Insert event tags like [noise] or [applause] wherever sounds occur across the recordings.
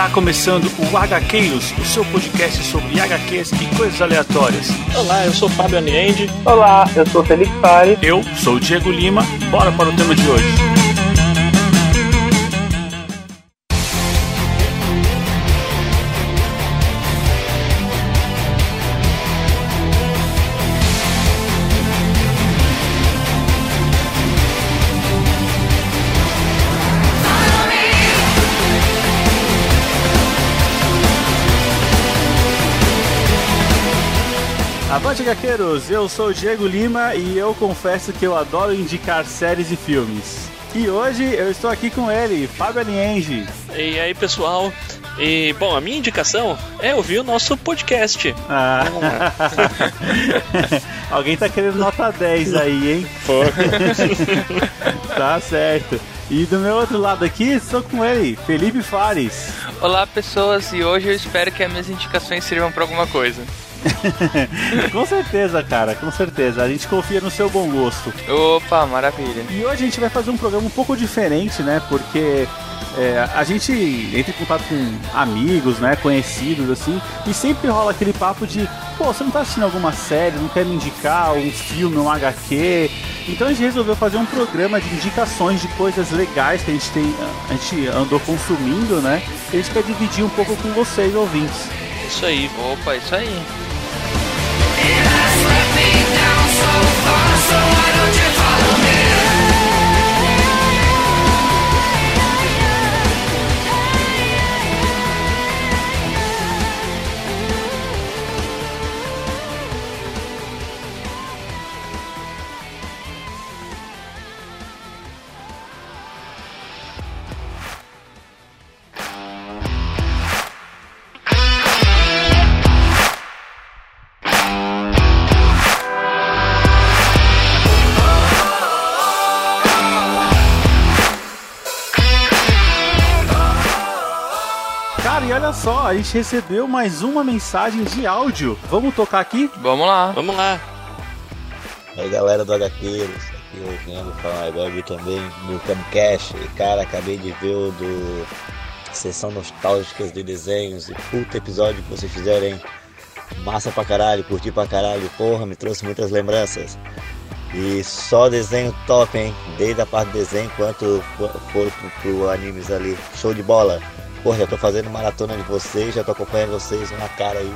Está começando o HQs, o seu podcast sobre HQs e coisas aleatórias. Olá, eu sou Fábio Aniende. Olá, eu sou Felipe Pari. Eu sou o Diego Lima. Bora para o tema de hoje. Gaqueiros, eu sou o Diego Lima e eu confesso que eu adoro indicar séries e filmes. E hoje eu estou aqui com ele, Fábio Alienge. E aí, pessoal? E, bom, a minha indicação é ouvir o nosso podcast. Ah. [laughs] Alguém tá querendo nota 10 aí, hein? Pô. [laughs] tá certo. E do meu outro lado aqui, estou com ele, Felipe Fares. Olá, pessoas, e hoje eu espero que as minhas indicações sirvam para alguma coisa. [laughs] com certeza, cara, com certeza. A gente confia no seu bom gosto. Opa, maravilha. E hoje a gente vai fazer um programa um pouco diferente, né? Porque é, a gente entra em contato com amigos, né? Conhecidos, assim, e sempre rola aquele papo de, pô, você não tá assistindo alguma série, não quer me indicar um filme, um HQ. Então a gente resolveu fazer um programa de indicações de coisas legais que a gente tem, a gente andou consumindo, né? E a gente quer dividir um pouco com vocês, ouvintes. Isso aí. Opa, isso aí. A gente recebeu mais uma mensagem de áudio. Vamos tocar aqui? Vamos lá. Vamos lá. E aí galera do HQs, aqui ouvindo falar web também do Camcast. E cara, acabei de ver o do Sessão Nostálgicas de Desenhos e puta episódio que vocês fizeram, hein? Massa pra caralho, curti pra caralho, porra, me trouxe muitas lembranças. E só desenho top, hein? Desde a parte do desenho quanto for pro, pro animes ali. Show de bola! Porra, já tô fazendo maratona de vocês, já tô acompanhando vocês na cara aí.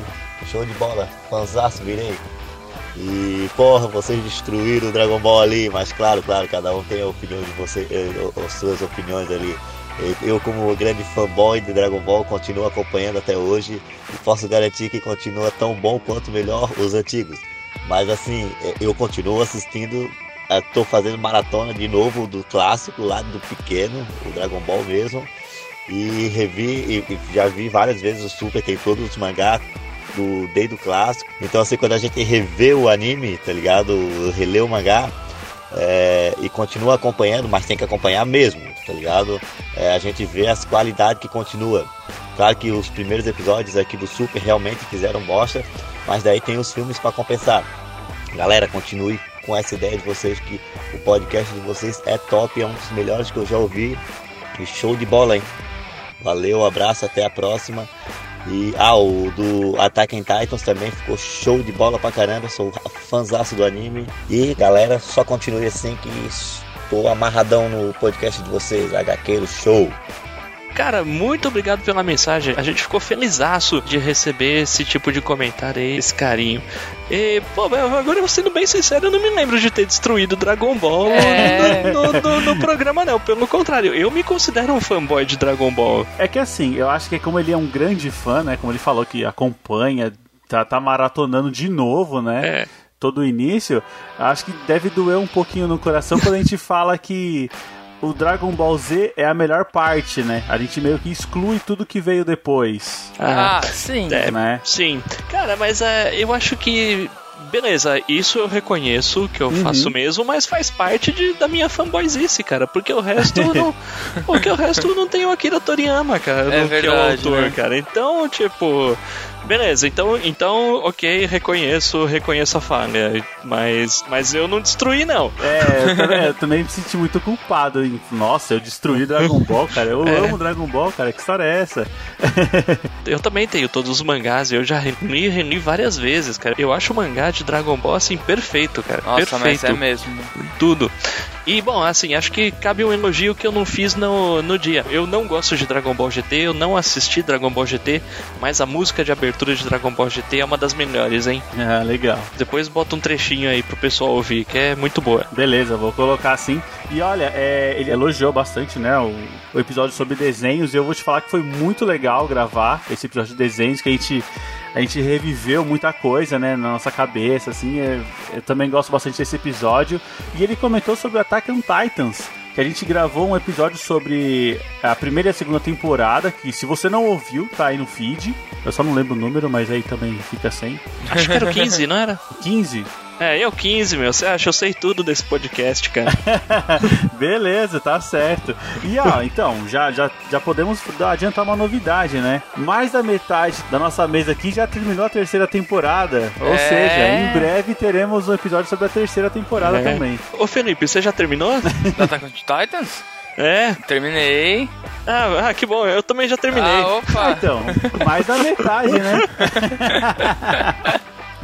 Show de bola, fanzaço, virei. E porra, vocês destruíram o Dragon Ball ali, mas claro, claro, cada um tem a opinião de vocês, as suas opiniões ali. Eu, como grande fanboy de Dragon Ball, continuo acompanhando até hoje e posso garantir que continua tão bom quanto melhor os antigos. Mas assim, eu continuo assistindo, estou fazendo maratona de novo do clássico lá do pequeno, o Dragon Ball mesmo. E revi e já vi várias vezes o Super, tem todos os mangás do desde o clássico. Então assim, quando a gente revê o anime, tá ligado? Relê o mangá é, e continua acompanhando, mas tem que acompanhar mesmo, tá ligado? É, a gente vê as qualidades que continua. Claro que os primeiros episódios aqui do Super realmente fizeram bosta, mas daí tem os filmes para compensar. Galera, continue com essa ideia de vocês que o podcast de vocês é top, é um dos melhores que eu já ouvi. E show de bola, hein? Valeu, abraço, até a próxima. E ah, o do Attack on Titans também ficou show de bola pra caramba. Sou fãzaço do anime. E galera, só continue assim que estou amarradão no podcast de vocês. HQero show. Cara, muito obrigado pela mensagem. A gente ficou felizaço de receber esse tipo de comentário aí, esse carinho. E, pô, agora eu sendo bem sincero, eu não me lembro de ter destruído Dragon Ball É. no, no- no- no programa, não. Pelo contrário, eu me considero um fanboy de Dragon Ball. É que assim, eu acho que como ele é um grande fã, né? Como ele falou que acompanha, tá, tá maratonando de novo, né? É. Todo o início, acho que deve doer um pouquinho no coração quando a gente [laughs] fala que o Dragon Ball Z é a melhor parte, né? A gente meio que exclui tudo que veio depois, Ah, sim. É, né? Sim. Cara, mas é, eu acho que. Beleza, isso eu reconheço que eu faço mesmo, mas faz parte de, da minha fanboyzice, cara. Porque o resto não. porque o resto não tem o Akira Toriyama, cara. É no- que é o verdade, autor, né? cara. Então, tipo. Beleza, então, então, ok, reconheço, reconheço a falha, mas, mas eu não destruí não. É, eu também, eu também me senti muito culpado. Em, nossa, eu destruí Dragon Ball, cara. Eu [laughs] É. amo Dragon Ball, cara. Que história é essa? [laughs] Eu também tenho todos os mangás, eu já reli, reli várias vezes, cara. Eu acho o mangá de Dragon Ball assim perfeito, cara. Nossa, mas perfeito. é mesmo. tudo. E bom, assim, acho que cabe um elogio que eu não fiz no, no dia. Eu não gosto de Dragon Ball GT, eu não assisti Dragon Ball GT, mas a música de abertura de Dragon Ball GT é uma das melhores, hein? Ah, legal. Depois bota um trechinho aí pro pessoal ouvir, que é muito boa. Beleza, vou colocar assim. E olha, é, ele elogiou bastante, né, o, o episódio sobre desenhos. E eu vou te falar que foi muito legal gravar esse episódio de desenhos, que a gente, a gente reviveu muita coisa, né, na nossa cabeça, assim. é- eu também gosto bastante desse episódio. E ele comentou sobre Attack on Titans. Que a gente gravou um episódio sobre a primeira e a segunda temporada. Que se você não ouviu, tá aí no feed. Eu só não lembro o número, mas aí também fica sem. Acho que era o 15, não era? 15. É, eu 15, meu. Você acha? Eu sei tudo desse podcast, cara. [laughs] Beleza, tá certo. E ó, [laughs] então, já, já, já podemos adiantar uma novidade, né? Mais da metade da nossa mesa aqui já terminou a terceira temporada. Ou É. seja, em breve teremos um episódio sobre a terceira temporada É. também. Ô Felipe, você já terminou? [laughs] Da Attack on Titans? É? Terminei. Ah, ah, que bom, eu também já terminei. Ah, Ah, opa. então, mais da metade, né?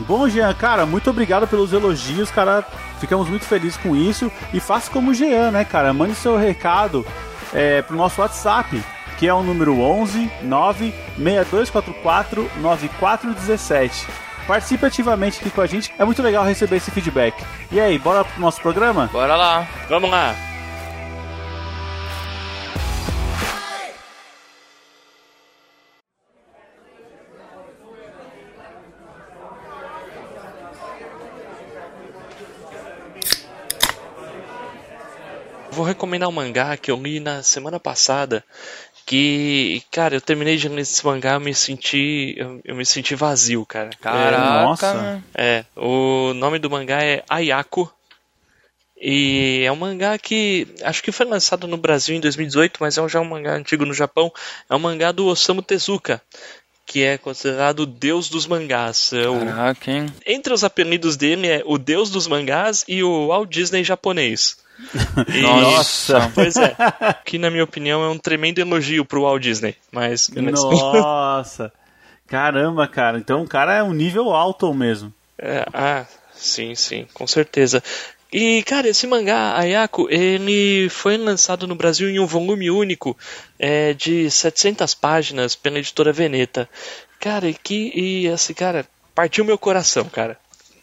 Bom, Jean, cara, muito obrigado pelos elogios, cara. Ficamos muito felizes com isso. E faça como o Jean, né, cara? Mande seu recado é, pro nosso WhatsApp, que é o número 11 96244 9417. Participe ativamente aqui com a gente, é muito legal receber esse feedback. E aí, bora pro nosso programa? Bora lá. Vamos lá. Vou recomendar um mangá que eu li na semana passada. Que, cara, eu terminei de ler esse mangá, eu me senti. Eu, eu me senti vazio, cara. Caraca. nossa. É, o nome do mangá é Ayako. E é um mangá que acho que foi lançado no Brasil em 2018, mas é um- já um mangá antigo no Japão. É um mangá do Osamu Tezuka, que é considerado o deus dos mangás. É o- Caraca, hein? entre os apelidos dele é o deus dos mangás e o Walt Disney japonês. [laughs] E- Nossa. Pois é, [laughs] que na minha opinião é um tremendo elogio pro Walt Disney, mas. Nossa! Caramba, cara. Então o cara é um nível alto mesmo. É, ah, sim, sim, com certeza. E, cara, esse mangá, Ayako, ele foi lançado no Brasil em um volume único é, de 700 páginas pela editora Veneta. Cara, e que, e assim, cara, partiu meu coração, cara.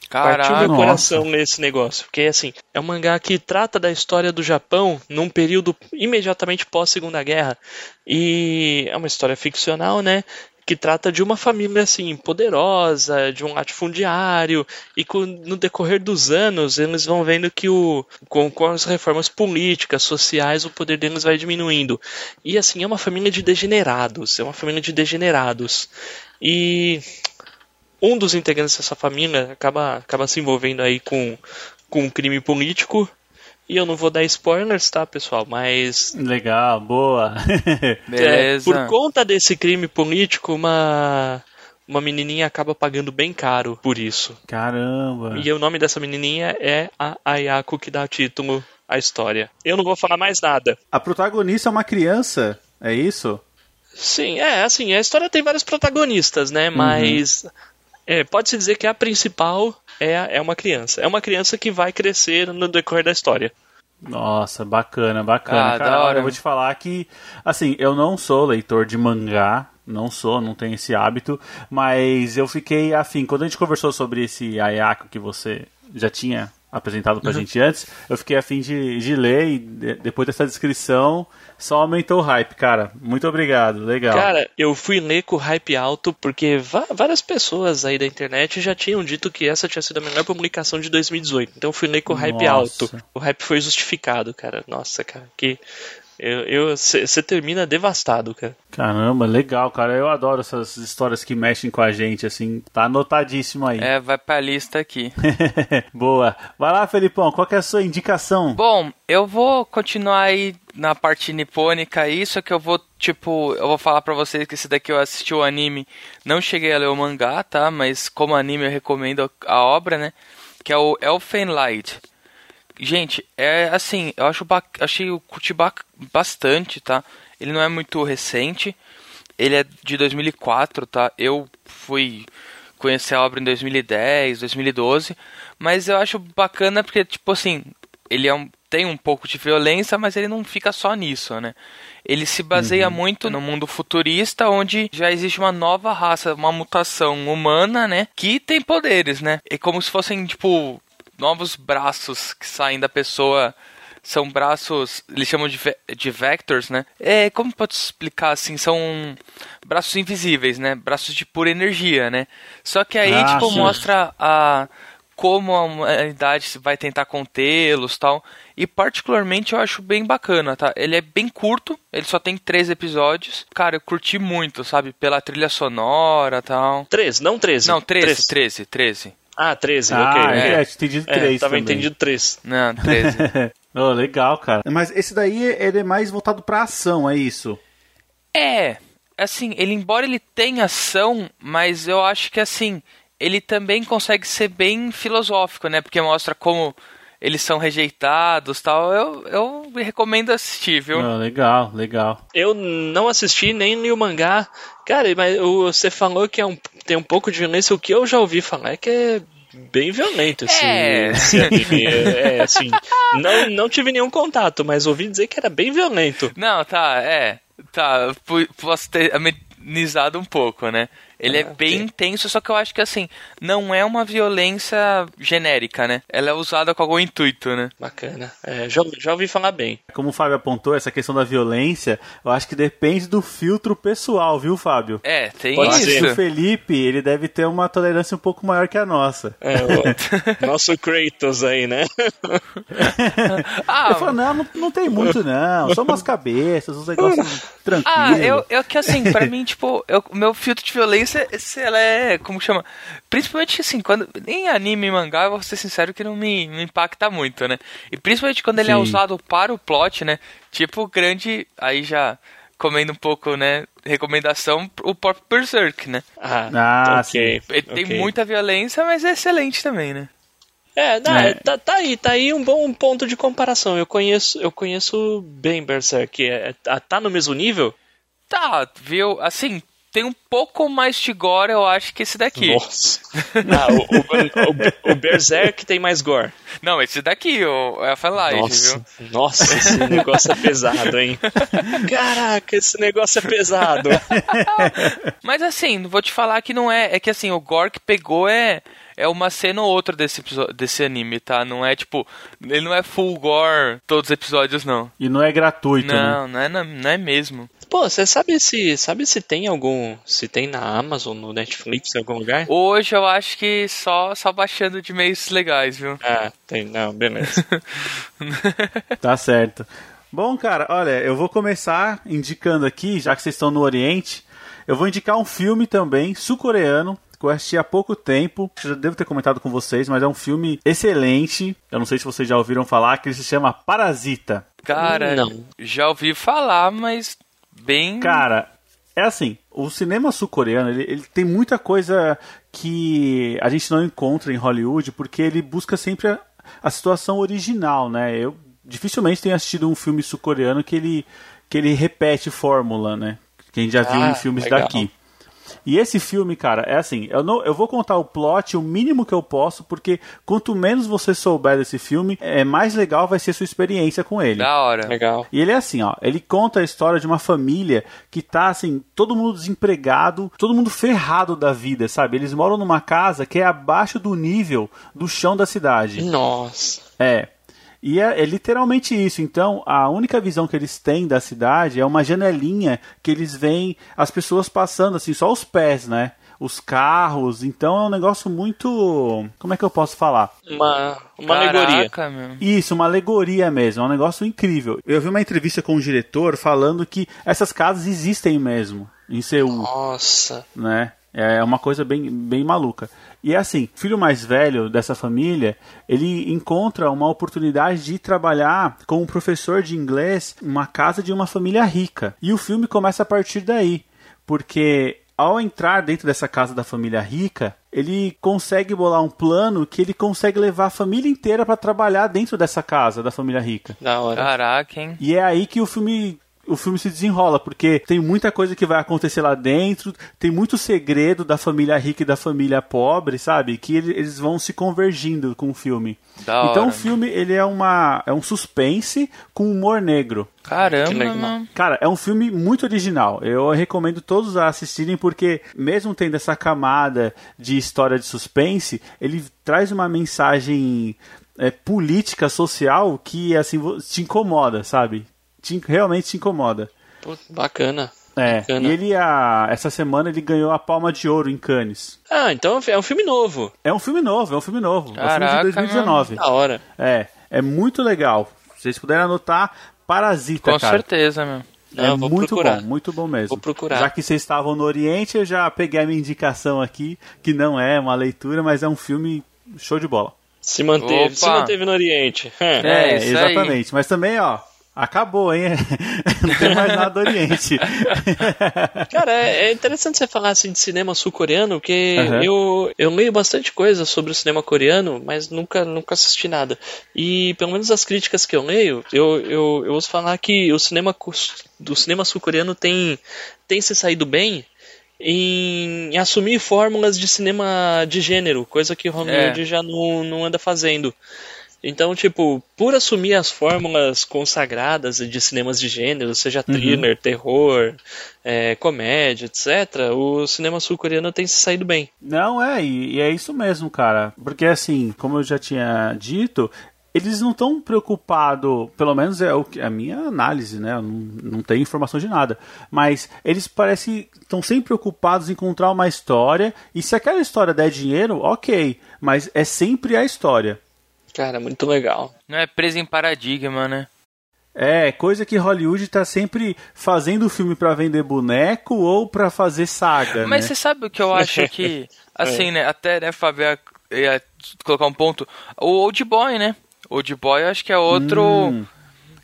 Partiu meu Nossa. coração nesse negócio. Porque, assim, é um mangá que trata da história do Japão num período imediatamente pós-Segunda Guerra. E é uma história ficcional, né? Que trata de uma família, assim, poderosa, de um latifundiário. E com- no decorrer dos anos, eles vão vendo que o, com, com as reformas políticas, sociais, o poder deles vai diminuindo. E, assim, é uma família de degenerados. É uma família de degenerados. E um dos integrantes dessa família acaba, acaba se envolvendo aí com, com um crime político. E eu não vou dar spoilers, tá, pessoal? Mas. Legal, boa. [laughs] Beleza. é, por conta desse crime político, uma. Uma menininha acaba pagando bem caro por isso. Caramba. E o nome dessa menininha é a Ayako, que dá título à história. Eu não vou falar mais nada. A protagonista é uma criança, é isso? Sim, é, assim, a história tem vários protagonistas, né? Mas é, pode-se dizer que a principal é, é uma criança. É uma criança que vai crescer no decorrer da história. Nossa, bacana, bacana. Ah, Cara, da hora. olha, eu vou te falar que, assim, eu não sou leitor de mangá, não sou, não tenho esse hábito, mas eu fiquei afim. Quando a gente conversou sobre esse Ayako que você já tinha apresentado Uhum. pra gente antes, eu fiquei afim de, de ler e de- depois dessa descrição só aumentou o hype, cara. Muito obrigado, legal. Cara, eu fui ler com hype alto porque várias pessoas aí da internet já tinham dito que essa tinha sido a melhor publicação de 2018. Então eu fui ler com hype Nossa. alto. O hype foi justificado, cara. Nossa, cara, que Você termina devastado, cara. Caramba, legal, cara. Eu adoro essas histórias que mexem com a gente, assim. Tá anotadíssimo aí. É, vai pra lista aqui. [laughs] Boa. Vai lá, Felipão, qual que é a sua indicação? Bom, eu vou continuar aí na parte nipônica aí, só que eu vou, tipo, eu vou falar pra vocês que esse daqui eu assisti o anime, não cheguei a ler o mangá, tá? Mas como anime eu recomendo a obra, né? Que é o Elfen Light. Gente, é assim, eu acho achei o curti bastante, tá? Ele não é muito recente. Ele é de 2004, tá? Eu fui conhecer a obra em 2010, 2012, mas eu acho bacana porque tipo assim, ele é um, tem um pouco de violência, mas ele não fica só nisso, né? Ele se baseia uhum. muito no mundo futurista, onde já existe uma nova raça, uma mutação humana, né? Que tem poderes, né? É como se fossem, tipo, novos braços que saem da pessoa são braços, eles chamam de, de vectors, né? É, como pode explicar assim? São braços invisíveis, né? Braços de pura energia, né? Só que aí, ah, tipo, mostra a como a humanidade vai tentar contê-los tal. E particularmente eu acho bem bacana, tá? Ele é bem curto, ele só tem três episódios. Cara, eu curti muito, sabe? Pela trilha sonora tal. Três, não treze. Não, treze, treze, treze. Ah, 13, ah, ok. É, é entendido 3 é, tava também. entendido 3. Não, 13. [laughs] oh, legal, cara. Mas esse daí, ele é mais voltado pra ação, é isso? É, assim, ele embora ele tenha ação, mas eu acho que assim, ele também consegue ser bem filosófico, né? Porque mostra como eles são rejeitados tal. Eu, eu recomendo assistir, viu? Oh, legal, legal. Eu não assisti nem li o mangá. Cara, mas você falou que é um, tem um pouco de violência. O que eu já ouvi falar é que é bem violento esse, é. esse anime. É, assim, não, não tive nenhum contato, mas ouvi dizer que era bem violento. Não, tá, é. Tá, posso ter amenizado um pouco, né? Ele é é bem intenso, só que eu acho que assim, não é uma violência genérica, né? Ela é usada com algum intuito, né? Bacana. É, já, já ouvi falar bem. Como o Fábio apontou, essa questão da violência, eu acho que depende do filtro pessoal, viu, Fábio? É, tem Pode isso. O Felipe, ele deve ter uma tolerância um pouco maior que a nossa. É, o [laughs] nosso Kratos aí, né? [laughs] ah, eu falo, não, não, não tem muito não, só umas cabeças, uns negócios tranquilos. Ah, eu, eu que assim, pra mim, tipo, o meu filtro de violência se ela é, como chama? Principalmente assim, quando em anime e mangá, eu vou ser sincero que não me, me impacta muito, né? E principalmente quando ele é Sim. é usado para o plot, né? Tipo, grande, aí já comendo um pouco, né? Recomendação, o próprio Berserk, né? Ah, ah okay. Ele tem okay. muita violência, mas é excelente também, né? É, não, é. Tá, tá, aí, tá aí um bom ponto de comparação. Eu conheço, eu conheço bem Berserk. É, tá, tá no mesmo nível? Tá, viu? Assim, tem um pouco mais de gore, eu acho, que esse daqui. Nossa. [laughs] Ah, o, o, o, o, Berserk tem mais gore. Não, esse daqui, o Elfen Nossa, viu? Nossa, esse negócio é pesado, hein? [laughs] Caraca, esse negócio é pesado. Mas assim, vou te falar que não é. É que assim, o gore que pegou é é uma cena ou outra desse, desse anime, tá? Não é tipo. Ele não é full gore todos os episódios, não. E não é gratuito, não, né? Não, é, não é mesmo. Pô, você sabe se sabe se tem algum, se tem na Amazon, no Netflix, em algum lugar? Hoje eu acho que só só baixando de meios legais, viu? Ah, tem, não, beleza. [laughs] tá certo. Bom, cara, olha, eu vou começar indicando aqui, já que vocês estão no Oriente, eu vou indicar um filme também, sul-coreano, que eu assisti há pouco tempo. Eu já devo ter comentado com vocês, mas é um filme excelente. Eu não sei se vocês já ouviram falar, que ele se chama Parasita. Cara, não. já ouvi falar, mas bem. Cara, é assim, o cinema sul-coreano, ele, ele, tem muita coisa que a gente não encontra em Hollywood, porque ele busca sempre a, a situação original, né? Eu dificilmente tenho assistido um filme sul-coreano que ele, que ele repete fórmula, né? Que a gente já ah, viu em filmes legal. daqui. E esse filme, cara, é assim, eu, não, eu vou contar o plot o mínimo que eu posso, porque quanto menos você souber desse filme, é mais legal vai ser a sua experiência com ele. Da hora. Legal. E ele é assim, ó, ele conta a história de uma família que tá assim, todo mundo desempregado, todo mundo ferrado da vida, sabe? Eles moram numa casa que é abaixo do nível do chão da cidade. Nossa. É. E é, é, literalmente isso. Então, a única visão que eles têm da cidade é uma janelinha que eles veem as pessoas passando, assim, só os pés, né? os carros. Então é um negócio muito. Como é que eu posso falar? Uma, uma alegoria. Caraca, meu. Isso, uma alegoria mesmo, é um negócio incrível. Eu vi uma entrevista com o diretor falando que essas casas existem mesmo em Seul, Nossa. né? É uma coisa bem, bem maluca. E é assim, o filho mais velho dessa família, ele encontra uma oportunidade de trabalhar como professor de inglês em uma casa de uma família rica. E o filme começa a partir daí, porque ao entrar dentro dessa casa da família rica, ele consegue bolar um plano que ele consegue levar a família inteira para trabalhar dentro dessa casa da família rica. Da hora. Caraca, hein? E é aí que o filme o filme se desenrola, porque tem muita coisa que vai acontecer lá dentro, tem muito segredo da família rica e da família pobre, sabe? Que ele- eles vão se convergindo com o filme. Da então hora. o filme ele é uma é um suspense com humor negro. Caramba. Cara, é um filme muito original. Eu recomendo todos a assistirem porque, mesmo tendo essa camada de história de suspense, ele traz uma mensagem é, política, social que assim te incomoda, sabe? Te, realmente te incomoda. Pô, bacana. É, Bacana. e ele, a, essa semana, ele ganhou a Palma de Ouro em Cannes. Ah, então é um filme novo. É um filme novo, é um filme novo. é um Caraca, filme de 2019. Da hora. É, é muito legal. Se vocês puderem anotar, Parasita, Com cara. certeza, meu. Não, é muito procurar. bom, muito bom mesmo. Vou procurar. Já que vocês estavam no Oriente, eu já peguei a minha indicação aqui, que não é uma leitura, mas é um filme show de bola. Se manteve, Opa. se manteve no Oriente. [laughs] É, É, isso aí. exatamente. Mas também, ó, acabou, hein? [laughs] não tem mais nada do Oriente. [laughs] Cara, é, é interessante você falar assim de cinema sul-coreano, porque Aham. eu, eu leio bastante coisa sobre o cinema coreano, mas nunca, nunca assisti nada. E pelo menos as críticas que eu leio, eu, eu, eu ouço falar que o cinema do cinema sul-coreano tem, tem se saído bem em, em assumir fórmulas de cinema de gênero, coisa que Hollywood É. já não, não anda fazendo. Então, tipo, por assumir as fórmulas consagradas de cinemas de gênero, seja thriller, terror, é, comédia, etc., o cinema sul-coreano tem se saído bem. Não, é, e, e é isso mesmo, cara. Porque assim, como eu já tinha dito, eles não estão preocupados, pelo menos é o que- a minha análise, né? Eu não, não tenho informação de nada. Mas eles parecem estão sempre preocupados em encontrar uma história. E se aquela história der dinheiro, ok. Mas é sempre a história. Cara, muito legal. Não é preso em paradigma, né? É, coisa que Hollywood tá sempre fazendo filme pra vender boneco ou pra fazer saga, Mas né? você sabe o que eu acho que. [laughs] Assim, né? Até, né, Fábio, ia, ia colocar um ponto. O Old Boy, né? Old Boy eu acho que é outro Hum.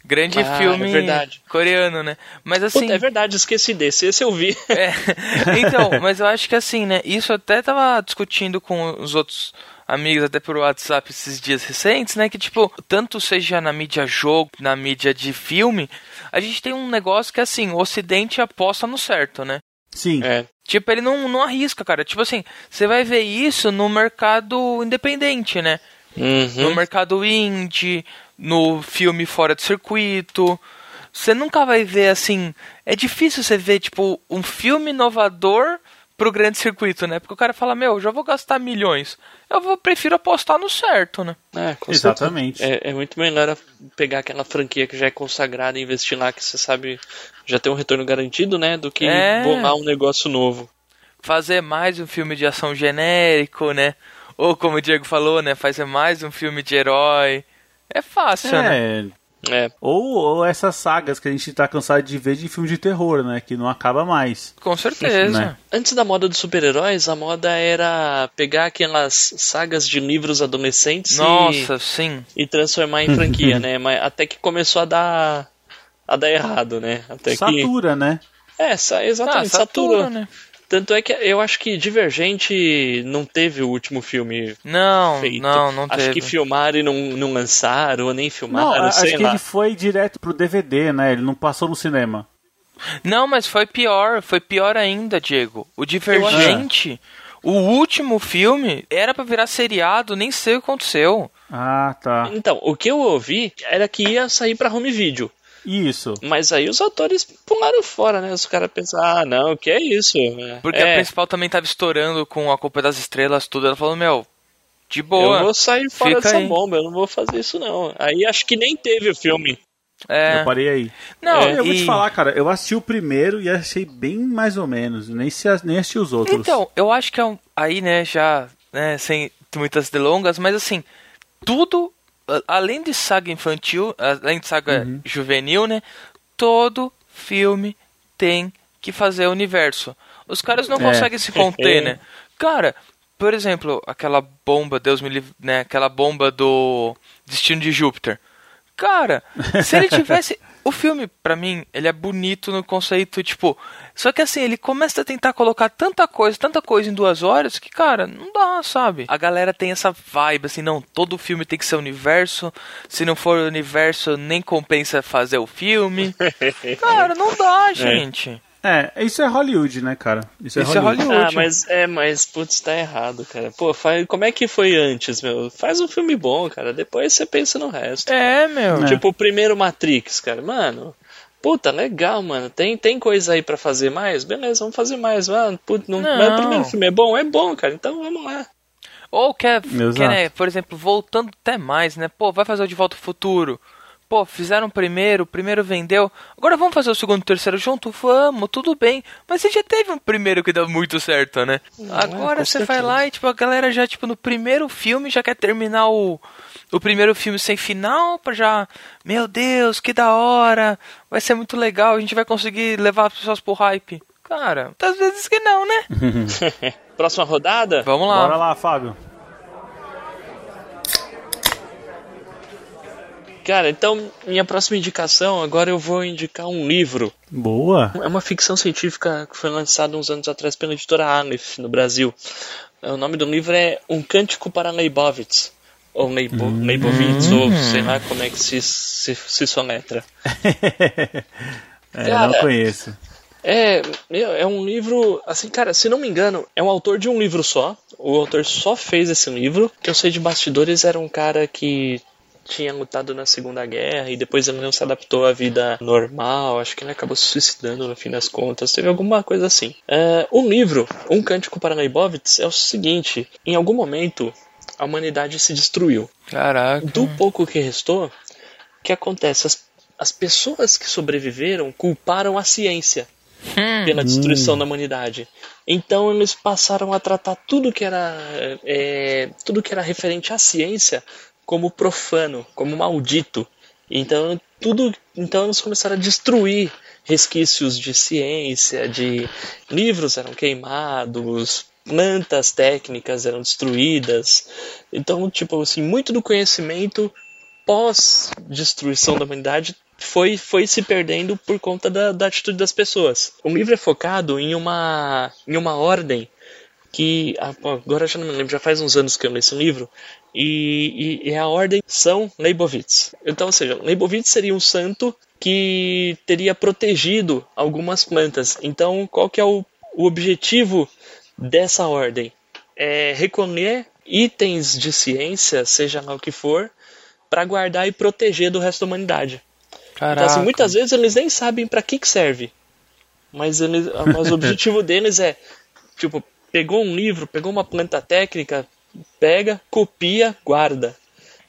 grande Ah, filme é verdade. coreano, né? Mas assim. Puta, é verdade, esqueci desse. Esse eu vi. É, [laughs] então, mas eu acho que assim, né? Isso eu até tava discutindo com os outros amigos, até por WhatsApp esses dias recentes, né? Que, tipo, tanto seja na mídia jogo, na mídia de filme, a gente tem um negócio que, assim, o Ocidente aposta no certo, né? Sim. É. Tipo, ele não, não arrisca, cara. Tipo assim, você vai ver isso no mercado independente, né? No Uhum. mercado indie, no filme fora de circuito. Você nunca vai ver assim. É difícil você ver, tipo, um filme inovador pro grande circuito, né? Porque o cara fala, meu, já vou gastar milhões. Eu vou, prefiro apostar no certo, né? É, com Exatamente. certeza. É, é muito melhor pegar aquela franquia que já é consagrada e investir lá, que você sabe já tem um retorno garantido, né? Do que É. bolar um negócio novo. Fazer mais um filme de ação genérico, né? Ou como o Diego falou, né? Fazer mais um filme de herói. É fácil, né? É, Ou, ou essas sagas que a gente tá cansado de ver de filme de terror, né? Que não acaba mais. Com certeza. Né? Antes da moda dos super-heróis, a moda era pegar aquelas sagas de livros adolescentes e- Nossa, sim. e, transformar em franquia, né? Mas até que começou a dar a dar errado, né? Até que Satura, né? é, sa- Ah, exatamente, satura, satura. né? Tanto é que eu acho que Divergente não teve o último filme Não, feito. não, não acho teve. que filmaram e não, não lançaram, ou nem Não, filmaram, a- acho sei que lá. ele foi direto pro DVD, né? Ele não passou no cinema. Não, mas foi pior, foi pior ainda, Diego. O Divergente, o último filme, era pra virar seriado, nem sei o que aconteceu. Ah, tá. Então, o que eu ouvi era que ia sair pra home video. Isso. Mas aí os atores pularam fora, né? Os caras pensaram, ah, não, o que é isso? Porque é, a principal também tava estourando com a culpa das estrelas, tudo. Ela falou, meu, de boa. eu vou sair fora dessa aí. bomba, eu não vou fazer isso não. Aí acho que nem teve o filme. É. Eu parei aí. Não, É, Eu vou te e- falar, cara, eu assisti o primeiro e achei bem mais ou menos. Nem, se, nem assisti os outros. Então, eu acho que é um, aí, né, já, né, sem muitas delongas, mas assim, tudo, além de saga infantil, além de saga Uhum. juvenil, né, todo filme tem que fazer universo. Os caras não É. conseguem se conter, [laughs] né? Cara, por exemplo, aquela bomba, Deus me livre, né, aquela bomba do Destino de Júpiter. Cara, se ele [laughs] tivesse. O filme, pra mim, ele é bonito no conceito, tipo. Só que assim, ele começa a tentar colocar tanta coisa, tanta coisa em duas horas que, cara, não dá, sabe? A galera tem essa vibe, assim, não, todo filme tem que ser universo. Se não for universo, nem compensa fazer o filme. [laughs] Cara, não dá, gente. É, isso é Hollywood, né, cara? Isso é Isso é Hollywood. Hollywood. Ah, mas é, mas putz, tá errado, cara. Pô, faz, como é que foi antes, meu? Faz um filme bom, cara. Depois você pensa no resto. É, meu. É. Tipo o primeiro Matrix, cara. Mano, puta, legal, mano. Tem, tem coisa aí pra fazer mais? Beleza, vamos fazer mais, mano. Puta, não, Não. Mas o primeiro filme é bom? É bom, cara. Então vamos lá. Ou quer, quer né, por exemplo, voltando até mais, né? Pô, vai fazer o De Volta ao Futuro. Pô, fizeram o primeiro, o primeiro vendeu. Agora vamos fazer o segundo e o terceiro junto? Vamos, tudo bem. Mas você já teve um primeiro que deu muito certo, né? Agora com você vai lá e, tipo, a galera já, tipo, no primeiro filme já quer terminar o, o primeiro filme sem final pra já... Meu Deus, que da hora. Vai ser muito legal, a gente vai conseguir levar as pessoas pro hype. Cara, às vezes que não, né? [laughs] [laughs] Próxima rodada? Vamos lá. Bora lá, Fábio. Cara, então minha próxima indicação, agora eu vou indicar um livro. Boa. É uma ficção científica que foi lançada uns anos atrás pela editora Aleph, no Brasil. O nome do livro é Um Cântico para Leibovitz. Ou Leibo, Leibovitz, ou sei lá como é que se, se, se soletra. [laughs] É, Cara, não conheço. É, é um livro, assim, cara, se não me engano, é um autor de um livro só. O autor só fez esse livro. Que eu sei de bastidores era um cara que tinha lutado na Segunda Guerra e depois ele não se adaptou à vida normal. Acho que ele acabou se suicidando no fim das contas. Teve alguma coisa assim. É, o livro, Um Cântico para Leibovitz, é o seguinte: em algum momento a humanidade se destruiu. Caraca. Do pouco que restou, o que acontece? As, as pessoas que sobreviveram culparam a ciência pela destruição da humanidade. Então eles passaram a tratar tudo que era é, tudo que era referente à ciência como profano, como maldito. Então tudo, então eles começaram a destruir resquícios de ciência, de livros eram queimados, plantas técnicas eram destruídas. Então, tipo assim, muito do conhecimento pós destruição da humanidade foi, foi se perdendo por conta da, da atitude das pessoas. O livro é focado em uma, em uma ordem que ah, agora já não me lembro, já faz uns anos que eu li esse livro, e, e, e a ordem São Leibovitz. Então, ou seja, Leibovitz seria um santo que teria protegido algumas plantas. Então, qual que é o, o objetivo dessa ordem? É recolher itens de ciência, seja lá o que for, para guardar e proteger do resto da humanidade. Caraca. Então, assim, muitas vezes eles nem sabem para que, que serve. Mas, eles, mas o objetivo [laughs] deles é, tipo, pegou um livro, pegou uma planta técnica, pega, copia, guarda.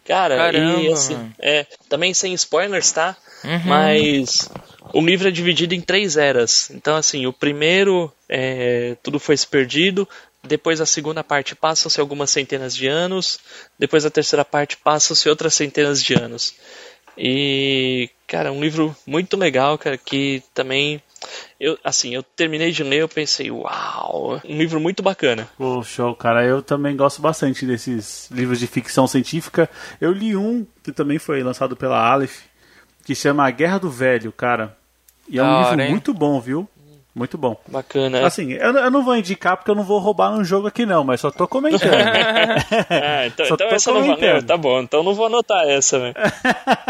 Cara, Caramba, e assim, é, também sem spoilers, tá? Uhum. Mas o livro é dividido em três eras. Então, assim, o primeiro, é, tudo foi se perdido. Depois a segunda parte passam-se algumas centenas de anos. Depois a terceira parte passam-se outras centenas de anos. E, cara, um livro muito legal, cara, que também eu, assim, eu terminei de ler, eu pensei, uau, um livro muito bacana. Pô, show, cara. Eu também gosto bastante desses livros de ficção científica. Eu li um que também foi lançado pela Aleph, que chama A Guerra do Velho, cara. E é um livro hein? muito bom, viu? Muito bom. Bacana. Assim, eu, eu não vou indicar porque eu não vou roubar um jogo aqui não, mas só tô comentando. Ah, [laughs] então, Só então tô essa não valeu, comentando. tá bom, então não vou anotar essa, né?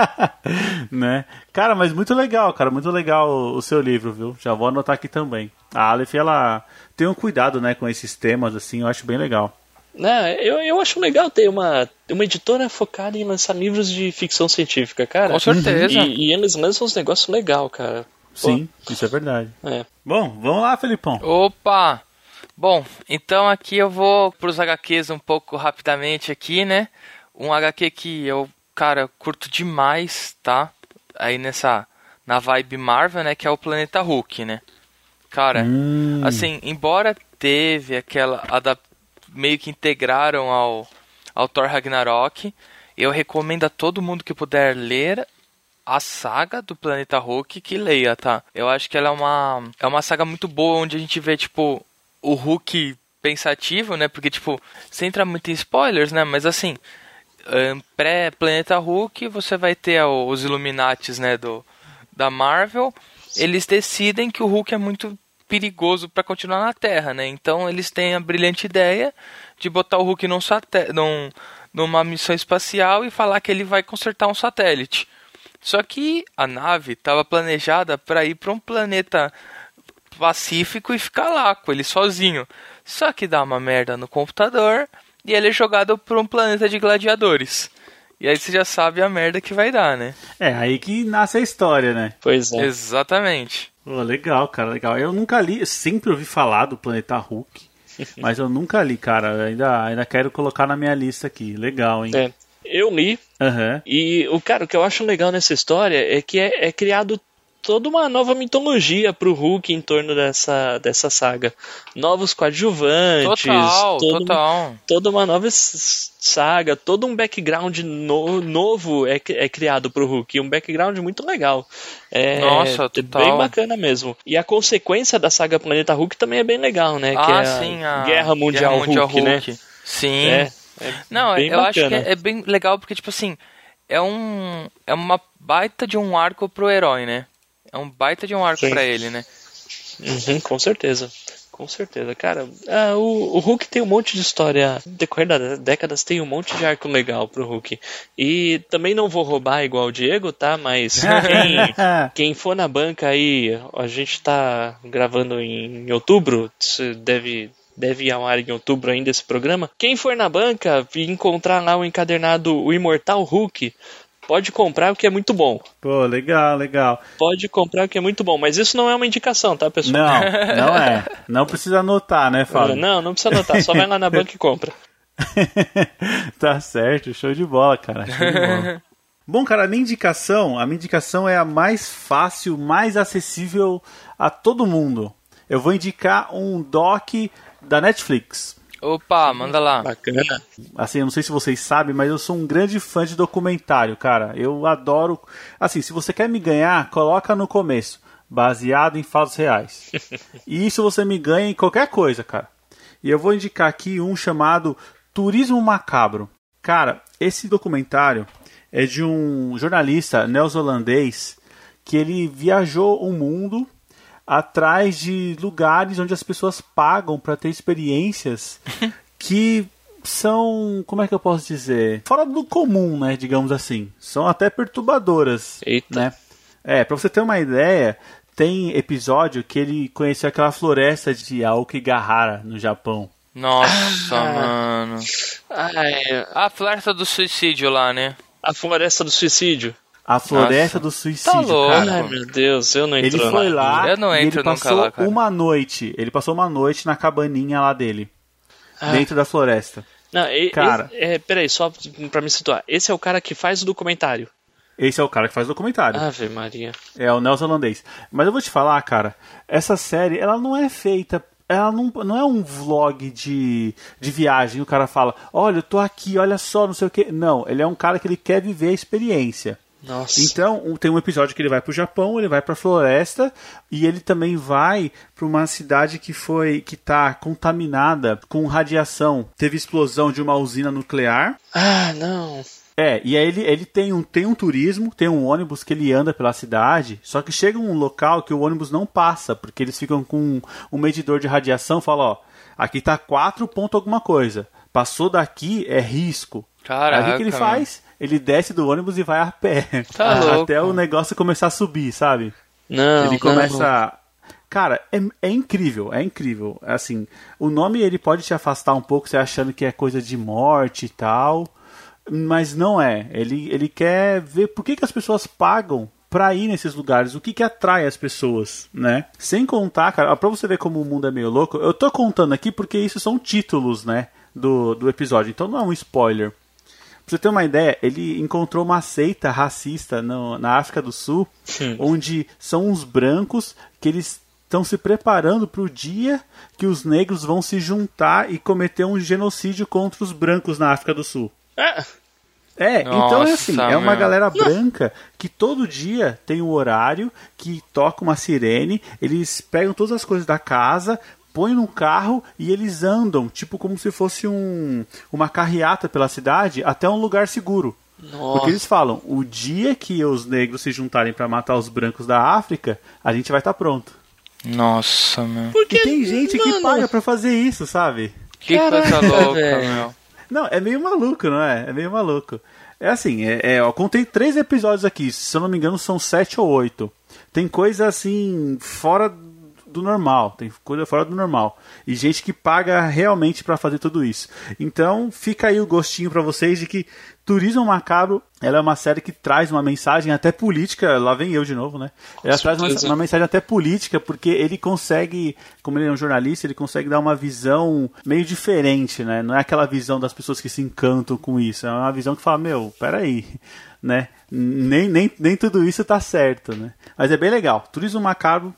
[laughs] né? Cara, mas muito legal, cara, muito legal o, o seu livro, viu? Já vou anotar aqui também. A Aleph, ela tem um cuidado, né, com esses temas, assim, eu acho bem legal. Né, eu, eu acho legal ter uma, uma editora focada em lançar livros de ficção científica, cara. Com certeza. E, e eles lançam uns negócios legais, cara. Pô, Sim, isso é verdade. É. Bom, vamos lá, Felipão. Opa! Bom, então aqui eu vou pros HQs um pouco rapidamente aqui, né? Um HQ que eu, cara, curto demais, tá? aí nessa na vibe Marvel, né, que é o Planeta Hulk, né? Cara, Hum. assim, embora teve aquela adap- meio que integraram ao ao Thor Ragnarok, eu recomendo a todo mundo que puder ler a saga do Planeta Hulk que leia, tá? Eu acho que ela é uma é uma saga muito boa onde a gente vê tipo o Hulk pensativo, né? Porque tipo, sem entrar muito em spoilers, né? Mas assim, pré-Planeta Hulk, você vai ter os Illuminates, né, do da Marvel. Eles decidem que o Hulk é muito perigoso para continuar na Terra, né? Então eles têm a brilhante ideia de botar o Hulk num num, numa missão espacial e falar que ele vai consertar um satélite. Só que a nave estava planejada para ir para um planeta pacífico e ficar lá com ele sozinho. Só que dá uma merda no computador e ele é jogado para um planeta de gladiadores. E aí você já sabe a merda que vai dar, né? É aí que nasce a história, né? Pois é. Exatamente. Pô, legal, cara, legal. Eu nunca li, eu sempre ouvi falar do Planeta Hulk, [laughs] mas eu nunca li, cara. Eu ainda, ainda quero colocar na minha lista aqui. Legal, hein? É. Eu li, Aham. e o cara, o que eu acho legal nessa história é que é, é criado toda uma nova mitologia pro Hulk em torno dessa, dessa saga. Novos coadjuvantes, Total, todo- total. toda uma nova saga, todo um background no- novo é, é criado pro Hulk, um background muito legal. É, Nossa, é total. bem bacana mesmo. E a consequência da saga Planeta Hulk também é bem legal, né? que ah, é a sim, a Guerra Mundial, Hulk, né? Sim. É, é Não, bem eu acho que bacana. é, é bem legal porque, tipo assim, é um. É uma baita de um arco pro herói, né? É um baita de um arco pra ele, né? Uhum, com certeza. Com certeza, cara. Ah, o, o Hulk tem um monte de história. Decorrer das décadas tem um monte de arco legal pro Hulk. E também não vou roubar igual o Diego, tá? Mas quem, [laughs] quem for na banca aí, a gente tá gravando em outubro, deve. Deve ir ao ar em outubro ainda esse programa. Quem for na banca e encontrar lá o encadernado O Imortal Hulk, pode comprar o que é muito bom. Pô, legal, legal. Pode comprar o que é muito bom. Mas isso não é uma indicação, tá, pessoal? Não, [laughs] não é. Não precisa anotar, né, Fábio? Não, não precisa anotar, só vai lá na banca e compra. [laughs] tá certo, show de bola, cara. Show de bola. [laughs] Bom, cara, a minha indicação, a minha indicação é a mais fácil, mais acessível a todo mundo. Eu vou indicar um doc da Netflix. Opa, manda lá. Bacana. Assim, eu não sei se vocês sabem, mas eu sou um grande fã de documentário, cara. Eu adoro. Assim, se você quer me ganhar, coloca no começo. Baseado em fatos reais. [laughs] E isso você me ganha em qualquer coisa, cara. E eu vou indicar aqui um chamado Turismo Macabro. Cara, esse documentário é de um jornalista neozelandês que ele viajou o mundo atrás de lugares onde as pessoas pagam para ter experiências [laughs] que são, como é que eu posso dizer, fora do comum, né, digamos assim. São até perturbadoras, Eita. né? É, para você ter uma ideia, tem episódio que ele conheceu aquela floresta de Aokigahara no Japão. Nossa, Ah. mano. Ah, é. A floresta do suicídio lá, né? A floresta do suicídio. A floresta Nossa. do suicídio, Tá louco. cara. Ai, meu Deus, eu não Ele entro foi lá Eu não e ele entro nunca passou lá, uma noite. Ele passou uma noite na cabaninha lá dele, dentro da floresta. Não, e, Cara. e- é, peraí, só pra me situar. Esse é o cara que faz o documentário. Esse é o cara que faz o documentário. Ave Maria. É o neozelandês. Mas eu vou te falar, cara, essa série, ela não é feita. Ela não, não é um vlog de, de viagem. O cara fala, olha, eu tô aqui, olha só, não sei o que. Não, ele é um cara que ele quer viver a experiência. Nossa. Então, tem um episódio que ele vai pro Japão, ele vai pra floresta e ele também vai pra uma cidade que foi que tá contaminada com radiação. Teve explosão de uma usina nuclear. Ah, não. É, e aí ele, ele tem, um, tem um turismo, tem um ônibus que ele anda pela cidade, só que chega um local que o ônibus não passa, porque eles ficam com um, um medidor de radiação, fala, ó, aqui tá 4 ponto alguma coisa. Passou daqui é risco. Caraca, aí o que ele faz? Ele desce do ônibus e vai a pé. Tá [laughs] louco. Até o negócio começar a subir, sabe? Não, ele não. começa. Cara, é, é incrível, é incrível. Assim, o nome ele pode te afastar um pouco, você achando que é coisa de morte e tal, mas não é. Ele, ele quer ver por que, que as pessoas pagam pra ir nesses lugares, o que que atrai as pessoas, né? Sem contar, cara, pra você ver como o mundo é meio louco, eu tô contando aqui porque isso são títulos, né, do, do episódio, então não é um spoiler. Você ter uma ideia, ele encontrou uma seita racista no, na África do Sul, Sim. onde são uns brancos que eles estão se preparando para o dia que os negros vão se juntar e cometer um genocídio contra os brancos na África do Sul. Ah, É, então é Nossa, assim, é uma meu. galera branca que todo dia tem um horário que toca uma sirene, eles pegam todas as coisas da casa, põem num carro e eles andam, tipo como se fosse um, uma carreata pela cidade até um lugar seguro. Porque nossa. eles falam, o dia que os negros se juntarem para matar os brancos da África, a gente vai estar pronto. Nossa, meu. Porque, E tem gente que mano, paga pra fazer isso, sabe? Que coisa louca, meu. Não, é meio maluco, não é? É meio maluco. É assim, é, é, eu contei três episódios aqui, se eu não me engano são sete ou oito. Tem coisa assim, fora do normal, tem coisa fora do normal. E gente que paga realmente pra fazer tudo isso. Então, fica aí o gostinho pra vocês de que Turismo Macabro, ela é uma série que traz uma mensagem até política, lá vem eu de novo, né? Ela traz uma, uma mensagem até política, porque ele consegue, como ele é um jornalista, ele consegue dar uma visão meio diferente, né? Não é aquela visão das pessoas que se encantam com isso, é uma visão que fala, meu, peraí, né? Nem, nem, nem tudo isso tá certo, né? Mas é bem legal. Turismo Macabro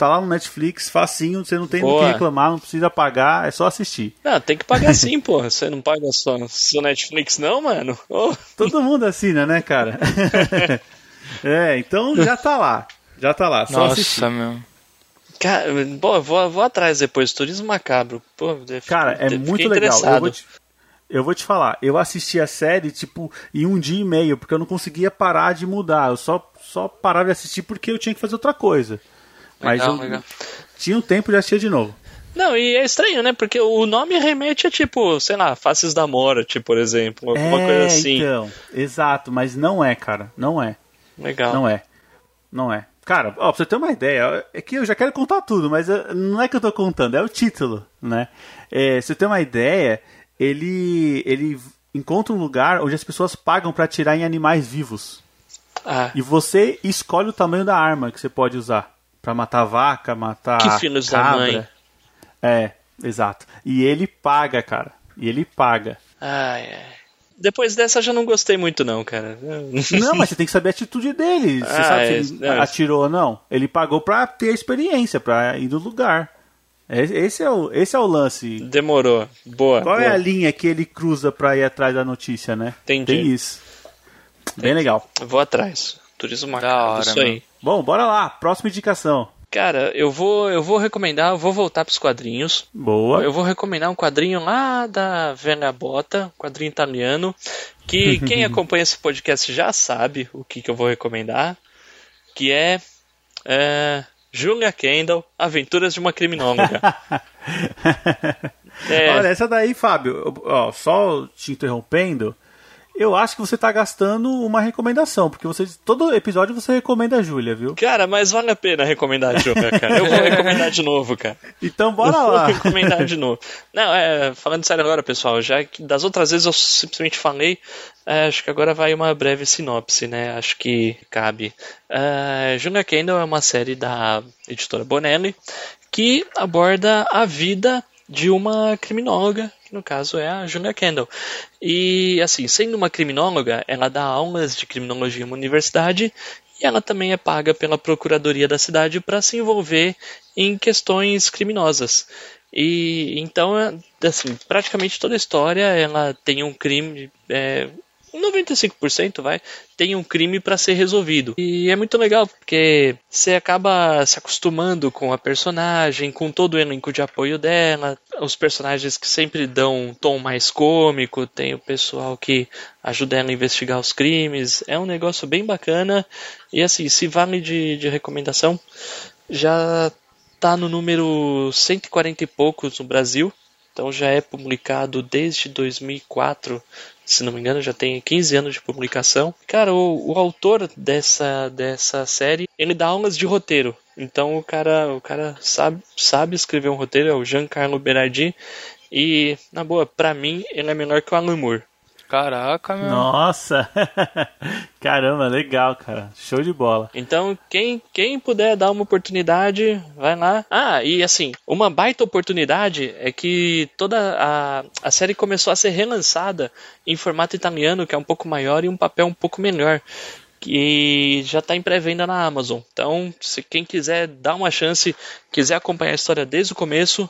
tá lá no Netflix, facinho, você não tem do Boa. que reclamar, não precisa pagar, é só assistir. Não, tem que pagar [laughs] sim, porra. Você não paga só seu Netflix, não, mano? Ô, Todo mundo assina, né, cara? [laughs] é, então já tá lá. Já tá lá, só assistir. Nossa, meu. cara, bom, eu vou, vou atrás depois. Turismo Macabro. Pô, Cara, é muito legal. Eu interessado. vou, te, eu vou te falar, eu assisti a série, tipo, em um dia e meio, porque eu não conseguia parar de mudar. Eu só, só parava de assistir porque eu tinha que fazer outra coisa. Mas Legal, eu legal. tinha um tempo de assistir de novo. Não, e é estranho, né? Porque o nome remete a tipo, sei lá, Faces da Morte, por exemplo. Alguma é, coisa assim. então, exato, mas não é, cara, não é. Legal. Não é. Não é. Cara, ó, pra você ter uma ideia, é que eu já quero contar tudo, mas não é que eu tô contando, é o título, né? É, pra você ter uma ideia, ele, ele encontra um lugar onde as pessoas pagam pra atirar em animais vivos. Ah, E você escolhe o tamanho da arma que você pode usar. Pra matar vaca, matar Que filhos da cabra. mãe. É, exato. E ele paga, cara. E ele paga. ai, ai. Depois dessa eu já não gostei muito, não, cara. [laughs] Não, mas você tem que saber a atitude dele. Você Ah, sabe é, se ele é. atirou ou não. Ele pagou pra ter a experiência, pra ir no lugar. É- Esse é o, esse é o lance. Demorou. Boa. Qual boa. é a linha que ele cruza pra ir atrás da notícia, né? Entendi. Tem isso. Bem legal. Vou atrás. Turismo Macabro, hora, isso aí. Bom, bora lá. Próxima indicação. Cara, eu vou, eu vou recomendar, eu vou voltar pros quadrinhos. Boa. Eu vou recomendar um quadrinho lá da Velha Bota, um quadrinho italiano, que [laughs] quem acompanha esse podcast já sabe o que, que eu vou recomendar, que é, é Julia Kendall, Aventuras de uma Criminóloga. [laughs] É. Olha, essa daí, Fábio, ó, só te interrompendo, eu acho que você tá gastando uma recomendação, porque você todo episódio você recomenda a Júlia, viu? Cara, mas vale a pena recomendar a Julia, cara. Eu vou recomendar de novo, cara. Então bora Eu vou lá. recomendar de novo. Não, é, falando sério agora, pessoal, já que das outras vezes eu simplesmente falei, é, acho que agora vai uma breve sinopse, né? Acho que cabe. É, Julia Kendall é uma série da editora Bonelli que aborda a vida de uma criminóloga, que no caso é a Julia Kendall. E, assim, sendo uma criminóloga, ela dá aulas de criminologia em uma universidade e ela também é paga pela procuradoria da cidade para se envolver em questões criminosas. E então, é, assim, praticamente toda a história ela tem um crime, é, 95% vai, tem um crime para ser resolvido. E é muito legal porque você acaba se acostumando com a personagem, com todo o elenco de apoio dela, os personagens que sempre dão um tom mais cômico, tem o pessoal que ajuda ela a investigar os crimes. É um negócio bem bacana. E assim, se vale de, de recomendação, já tá no número 140 e poucos no Brasil. Então já é publicado desde 2004, se não me engano, já tem 15 anos de publicação. Cara, o, o autor dessa, dessa série, ele dá aulas de roteiro. Então o cara, o cara sabe, sabe escrever um roteiro, é o Giancarlo Berardi. E, na boa, pra mim, ele é melhor que o Alan Moore. Caraca, meu. Nossa! [laughs] Caramba, legal, cara. Show de bola. Então, quem, quem puder dar uma oportunidade, vai lá. Ah, e assim, uma baita oportunidade é que toda a, a série começou a ser relançada em formato italiano, que é um pouco maior e um papel um pouco melhor. Que já está em pré-venda na Amazon. Então, se quem quiser dar uma chance, quiser acompanhar a história desde o começo,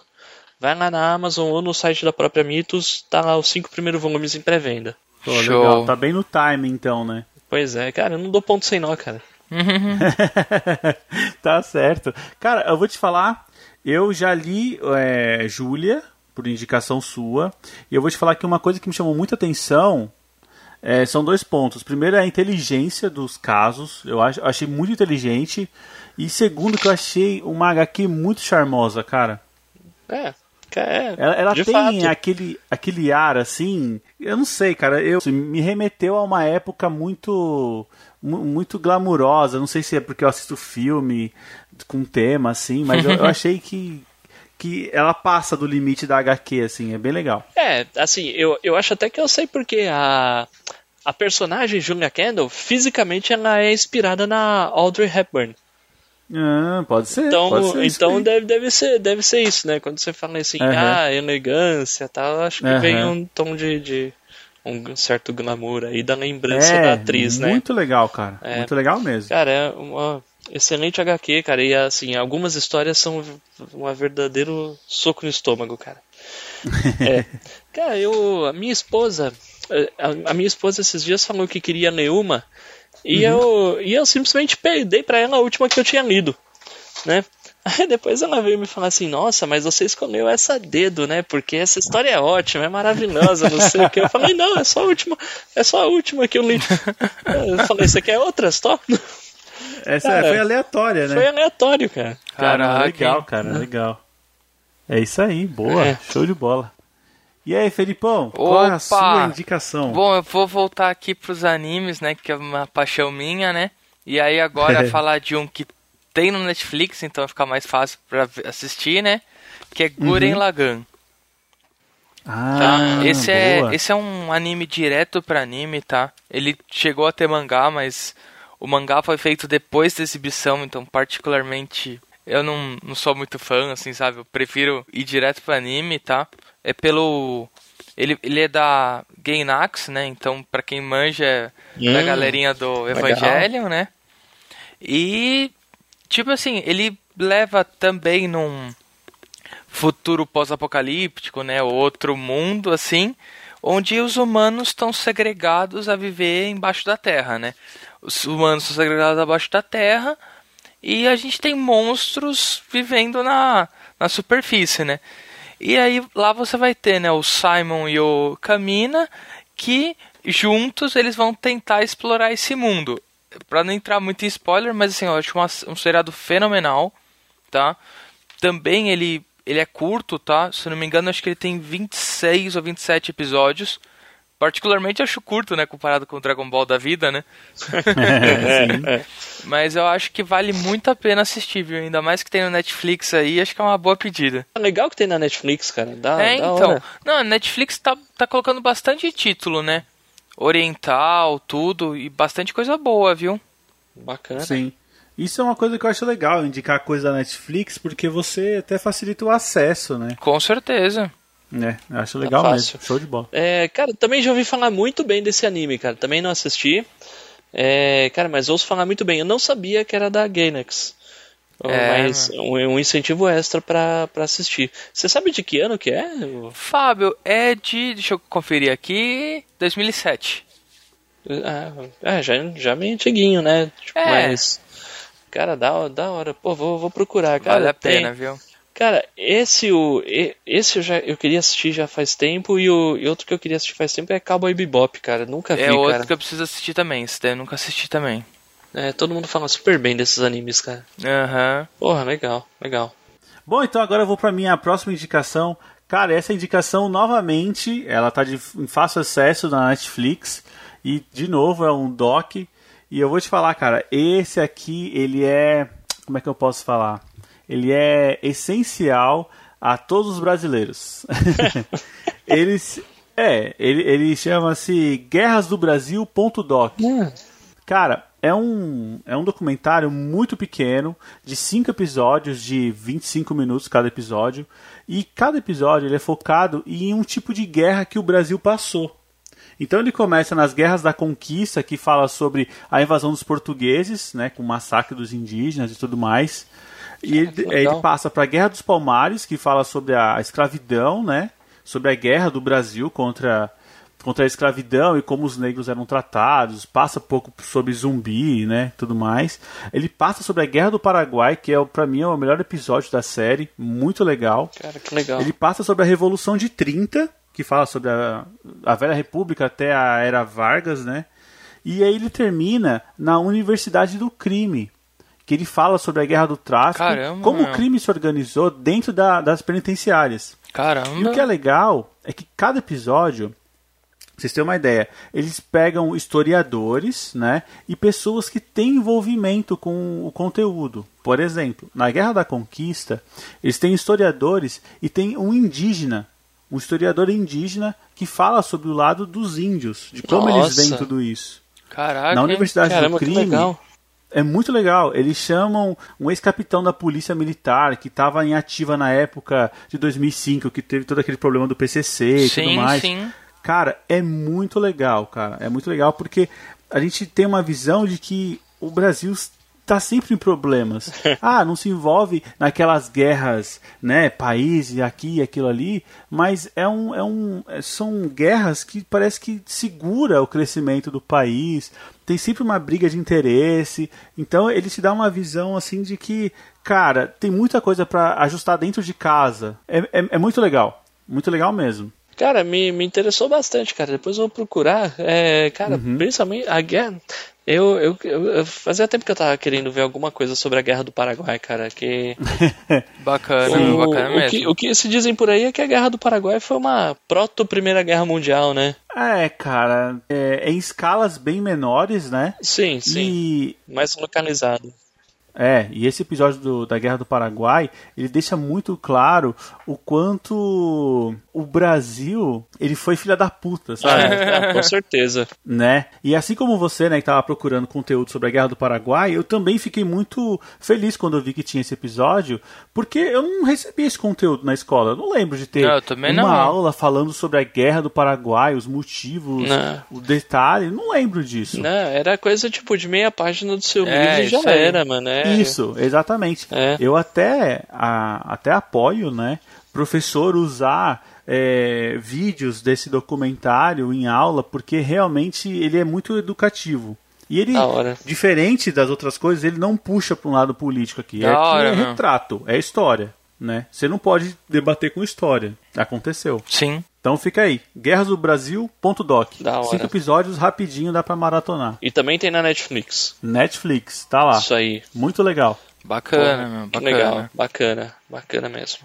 vai lá na Amazon ou no site da própria Mitos, tá lá os cinco primeiros volumes em pré-venda. Pô, Show. legal. Tá bem no time, então, né? Pois é, cara, eu não dou ponto sem nó, cara. [laughs] tá certo. Cara, eu vou te falar, eu já li é, Júlia, por indicação sua, e eu vou te falar que uma coisa que me chamou muita atenção é, são dois pontos. Primeiro é a inteligência dos casos, eu acho, eu achei muito inteligente. E segundo, que eu achei uma HQ muito charmosa, cara. É, é. Ela, ela de tem fato. aquele, aquele ar assim. Eu não sei, cara. Eu me remeteu a uma época muito mu- muito glamurosa. Não sei se é porque eu assisto filme com tema assim, mas eu, eu [laughs] achei que que ela passa do limite da HQ assim. É bem legal. É, assim, eu, eu acho até que eu sei porque a, a personagem Julia Kendall, fisicamente, ela é inspirada na Audrey Hepburn. Ah, pode ser. Então, pode ser então deve, deve, ser, deve ser isso, né? Quando você fala assim, Aham. ah, elegância e tal, acho que Aham. vem um tom de, de um certo glamour aí da lembrança é, da atriz, né? Muito legal, cara. É. Muito legal mesmo. Cara, é uma excelente HQ, cara. E assim, algumas histórias são um verdadeiro soco no estômago, cara. [laughs] É. Cara, eu. A minha esposa. A, a minha esposa esses dias falou que queria ler uma. E, eu, e eu simplesmente dei pra ela a última que eu tinha lido. Né? [laughs] Aí depois ela veio me falar assim, nossa, mas você escolheu essa dedo, né? Porque essa história é ótima, é maravilhosa, não sei o que. Eu falei, não, é só a última, é só a última que eu li. Eu falei, você quer outra só? Essa cara, foi aleatória, né? Foi aleatório, cara. Cara, Caraca, legal, cara, legal. É isso aí, boa, É. show de bola. E aí, Felipão, qual é a Opa! sua indicação? Bom, eu vou voltar aqui pros animes, né? Que é uma paixão minha, né? E aí agora [laughs] falar de um que tem no Netflix, então fica mais fácil ver- assistir, né? Que é Guren Lagann. ah, Tá? esse, é, esse é um anime direto pra anime, tá? Ele chegou a ter mangá, mas o mangá foi feito depois da exibição, então particularmente eu não, não sou muito fã, assim, sabe? Eu prefiro ir direto pro anime, tá? É pelo... Ele, ele é da Gainax, né? Então, pra quem manja, é da Hum, galerinha do legal. Evangelion, né? E, tipo assim, ele leva também num futuro pós-apocalíptico, né? Outro mundo, assim, onde os humanos estão segregados a viver embaixo da terra, né? Os humanos são segregados abaixo da terra e a gente tem monstros vivendo na, na superfície, né? E aí lá você vai ter, né, o Simon e o Camina que juntos eles vão tentar explorar esse mundo. Pra não entrar muito em spoiler, mas assim, eu acho uma- um seriado fenomenal, tá? Também ele ele é curto, tá? Se não me engano, acho que ele tem 26 ou 27 episódios. Particularmente acho curto, né, comparado com o Dragon Ball da vida, né? [laughs] [laughs] Mas eu acho que vale muito a pena assistir, viu? Ainda mais que tem no Netflix aí, acho que é uma boa pedida. É legal que tem na Netflix, cara. Dá, é, da então. hora. Não, a Netflix tá, tá colocando bastante título, né? Oriental, tudo, e bastante coisa boa, viu? Bacana. Sim. Isso é uma coisa que eu acho legal, indicar coisa da Netflix, porque você até facilita o acesso, né? Com certeza. É, eu acho legal fácil. mesmo. Show de bola. É, cara, também já ouvi falar muito bem desse anime, cara. Também não assisti. É, cara, mas ouço falar muito bem. Eu não sabia que era da Gainax. É, mas um, um incentivo extra pra, pra assistir. Você sabe de que ano que é? Fábio, é de. Deixa eu conferir aqui. 2007. Ah, é, já, já meio antiguinho, né? Tipo, É. Mas. Cara, da, da hora. Pô, vou, vou procurar, cara. vale a tem- pena, viu? Cara, esse o esse eu já eu queria assistir já faz tempo e o e outro que eu queria assistir faz tempo é Cowboy Bebop, cara. Nunca vi, É outro cara. que eu preciso assistir também. Esse daí eu nunca assisti também. É, todo mundo fala super bem desses animes, cara. Aham. Porra, legal, legal. Bom, então agora eu vou pra minha próxima indicação. Cara, essa indicação novamente, ela tá de, em fácil acesso na Netflix e de novo é um doc. E eu vou te falar, cara, esse aqui ele é, como é que eu posso falar? Ele é essencial a todos os brasileiros. [laughs] Eles É, ele, ele chama-se Guerras do Brasil.doc. Hum. Cara, é um, é um documentário muito pequeno, de cinco episódios, de 25 minutos cada episódio. E cada episódio ele é focado em um tipo de guerra que o Brasil passou. Então ele começa nas guerras da conquista, que fala sobre a invasão dos portugueses, né, com o massacre dos indígenas e tudo mais. E ele, legal. ele passa para a Guerra dos Palmares, que fala sobre a escravidão, né, sobre a guerra do Brasil contra contra a escravidão e como os negros eram tratados, passa pouco sobre zumbi, né, tudo mais. Ele passa sobre a Guerra do Paraguai, que é para mim é o melhor episódio da série, muito legal. Cara, que legal. Ele passa sobre a Revolução de 30, que fala sobre a, a Velha República até a Era Vargas, né? E aí ele termina na Universidade do Crime, que ele fala sobre a Guerra do Tráfico, Caramba, como o meu. crime se organizou dentro da- das penitenciárias. E o Caramba. que é legal é que cada episódio, vocês terem uma ideia, eles pegam historiadores, né, e pessoas que têm envolvimento com o conteúdo. Por exemplo, na Guerra da Conquista, eles têm historiadores e tem um indígena, um historiador indígena que fala sobre o lado dos índios, de como eles veem Nossa. tudo isso. Caraca. Na hein? Universidade Caramba, do Crime, legal. É muito legal. Eles chamam um ex-capitão da Polícia Militar que estava em ativa na época de 2005, que teve todo aquele problema do PCC e tudo Sim, mais. sim. Cara, é muito legal, cara. É muito legal porque a gente tem uma visão de que o Brasil está sempre em problemas. [laughs] Ah, não se envolve naquelas guerras, né, país e aqui e aquilo ali, mas é um, é um, é- são guerras que parece que segura o crescimento do país. Tem sempre uma briga de interesse. Então ele te dá uma visão assim de que, cara, tem muita coisa para ajustar dentro de casa. É, é, é muito legal, muito legal mesmo. Cara, me, me interessou bastante, cara. Depois eu vou procurar. É, cara, Uhum. principalmente a guerra. Eu, eu, eu, fazia tempo que eu tava querendo ver alguma coisa sobre a guerra do Paraguai, cara. Que [laughs] Bacana, o, bacana o mesmo. que, o que se dizem por aí é que a guerra do Paraguai foi uma proto Primeira Guerra Mundial, né? É, cara, é, em escalas bem menores, né? Sim, sim. E Mais localizado. É, e esse episódio do- da Guerra do Paraguai, ele deixa muito claro o quanto o Brasil, ele foi filha da puta, sabe? Ah, com certeza. né? E assim como você, né, que tava procurando conteúdo sobre a Guerra do Paraguai, eu também fiquei muito feliz quando eu vi que tinha esse episódio, porque eu não recebi esse conteúdo na escola. Eu não lembro de ter Não, uma aula falando sobre a Guerra do Paraguai, os motivos, Não. o detalhe. Não lembro disso. Não, era coisa tipo de meia página do seu É, livro e já isso aí. era, mano. É, Isso, exatamente. É. Eu até, a- até apoio, né, professor usar é, vídeos desse documentário em aula, porque realmente ele é muito educativo. E ele, diferente das outras coisas, ele não puxa para um lado político aqui. Da é, que hora, é retrato, é história, né? Você não pode debater com história. Aconteceu. Sim. Então fica aí, guerrasdobrasil.doc. Da hora. Cinco episódios rapidinho dá para maratonar. E também tem na Netflix. Netflix, tá lá. Isso aí. Muito legal. Bacana, Pô, meu. que Bacana. legal. Bacana. Bacana mesmo.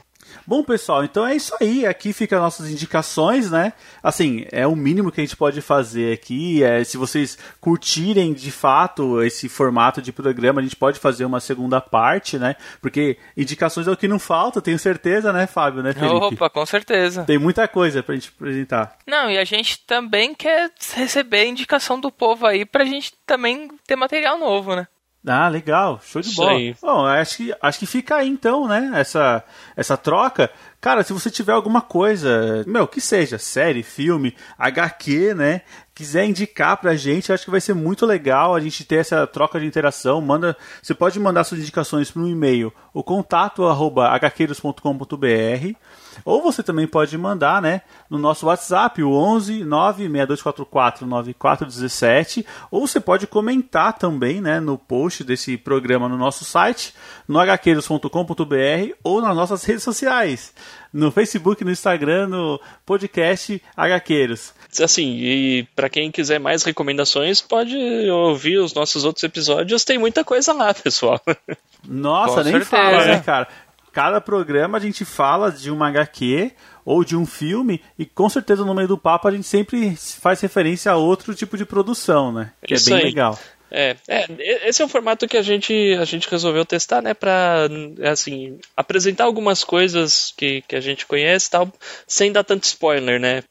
Bom, pessoal, então é isso aí. Aqui ficam nossas indicações, né? Assim, é o mínimo que a gente pode fazer aqui. É, se vocês curtirem de fato esse formato de programa, a gente pode fazer uma segunda parte, né? Porque indicações é o que não falta, tenho certeza, né, Fábio, né, Felipe? Opa, com certeza. Tem muita coisa pra gente apresentar. Não, e a gente também quer receber indicação do povo aí pra gente também ter material novo, né? Ah, legal, show de Isso bola. aí. Bom, acho que, acho que fica aí então, né? Essa, essa troca. Cara, se você tiver alguma coisa, meu, que seja, série, filme, HQ, né? Quiser indicar pra gente, acho que vai ser muito legal a gente ter essa troca de interação. Manda, você pode mandar suas indicações para um e-mail, o contato arroba hqueiros.com.br, ou você também pode mandar, né, no nosso WhatsApp, o 11 96244 9417, ou você pode comentar também, né, no post desse programa no nosso site, no hqueiros.com.br ou nas nossas redes sociais, no Facebook, no Instagram, no podcast HQueiros. Assim, e pra quem quiser mais recomendações, pode ouvir os nossos outros episódios. Tem muita coisa lá, [laughs] pessoal. Nossa, Com nem certeza. fala, né, cara? Cada programa a gente fala de uma HQ ou de um filme e com certeza no meio do papo a gente sempre faz referência a outro tipo de produção, né? Que Isso é bem aí. legal. É, é, esse é um formato que a gente, a gente resolveu testar, né, pra, assim, apresentar algumas coisas que, que a gente conhece e tal, sem dar tanto spoiler, né?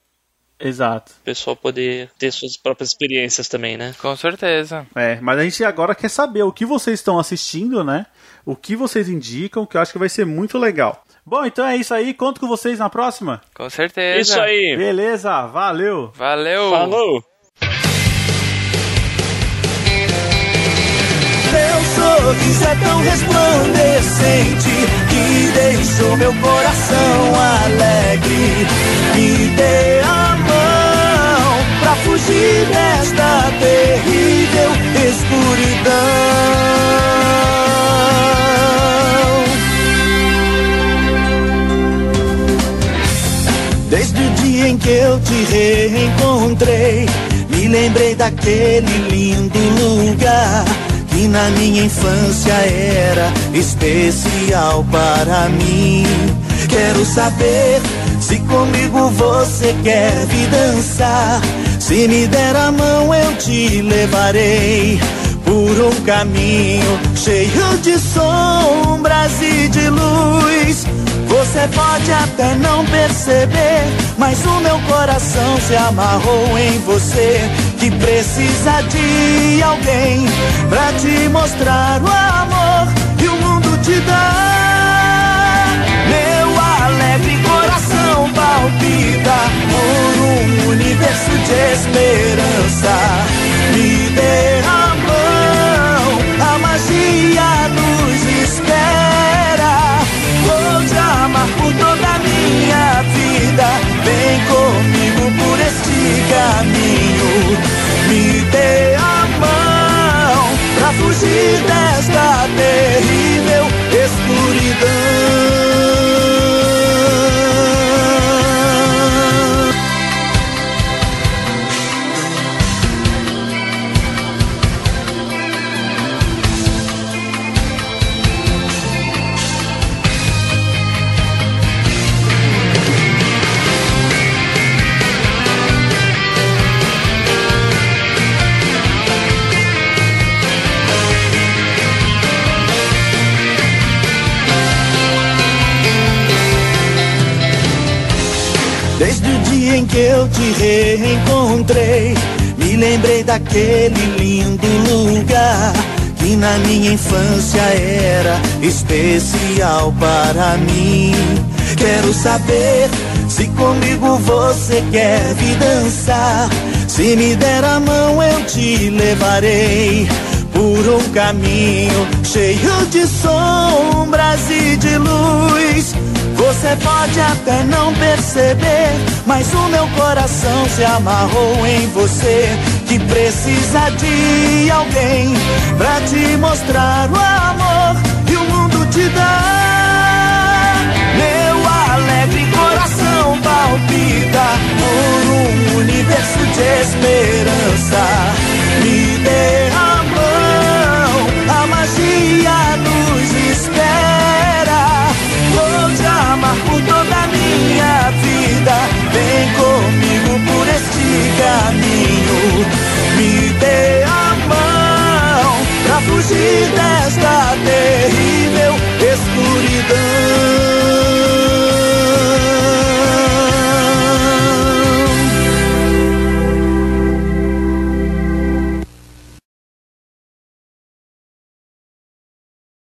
Exato. O pessoal poder ter suas próprias experiências também, né? Com certeza. É, mas a gente agora quer saber o que vocês estão assistindo, né? O que vocês indicam, que eu acho que vai ser muito legal. Bom, então é isso aí. Conto com vocês na próxima. Com certeza. Isso aí. Beleza, valeu. Valeu. Falou! Sorriso é tão resplandecente que deixou meu coração alegre. Mão fugir desta terrível escuridão. Desde o dia em que eu te reencontrei, me lembrei daquele lindo lugar que na minha infância era especial para mim. Quero saber se comigo você quer vir dançar. Se me der a mão, eu te levarei por um caminho cheio de sombras e de luz. Você pode até não perceber, mas o meu coração se amarrou em você. Que precisa de alguém pra te mostrar o amor que o mundo te dá. De esperança. Me mão, a magia nos espera. Vou te amar por toda a minha vida. Vem comigo por este caminho. Me dê a mão pra fugir desta terrível escuridão. Desde o dia em que eu te reencontrei, me lembrei daquele lindo lugar que na minha infância era especial para mim. Quero saber se comigo você quer vir dançar. Se me der a mão, eu te levarei por um caminho cheio de sombras e de luz. Você pode até não perceber, mas o meu coração se amarrou em você. Que precisa de alguém pra te mostrar o amor que o mundo te dá. Meu alegre coração palpita por um universo de esperança. Me derramou a magia do já amar toda a minha vida. Vem comigo por este caminho, me dê a mão pra fugir desta terrível escuridão.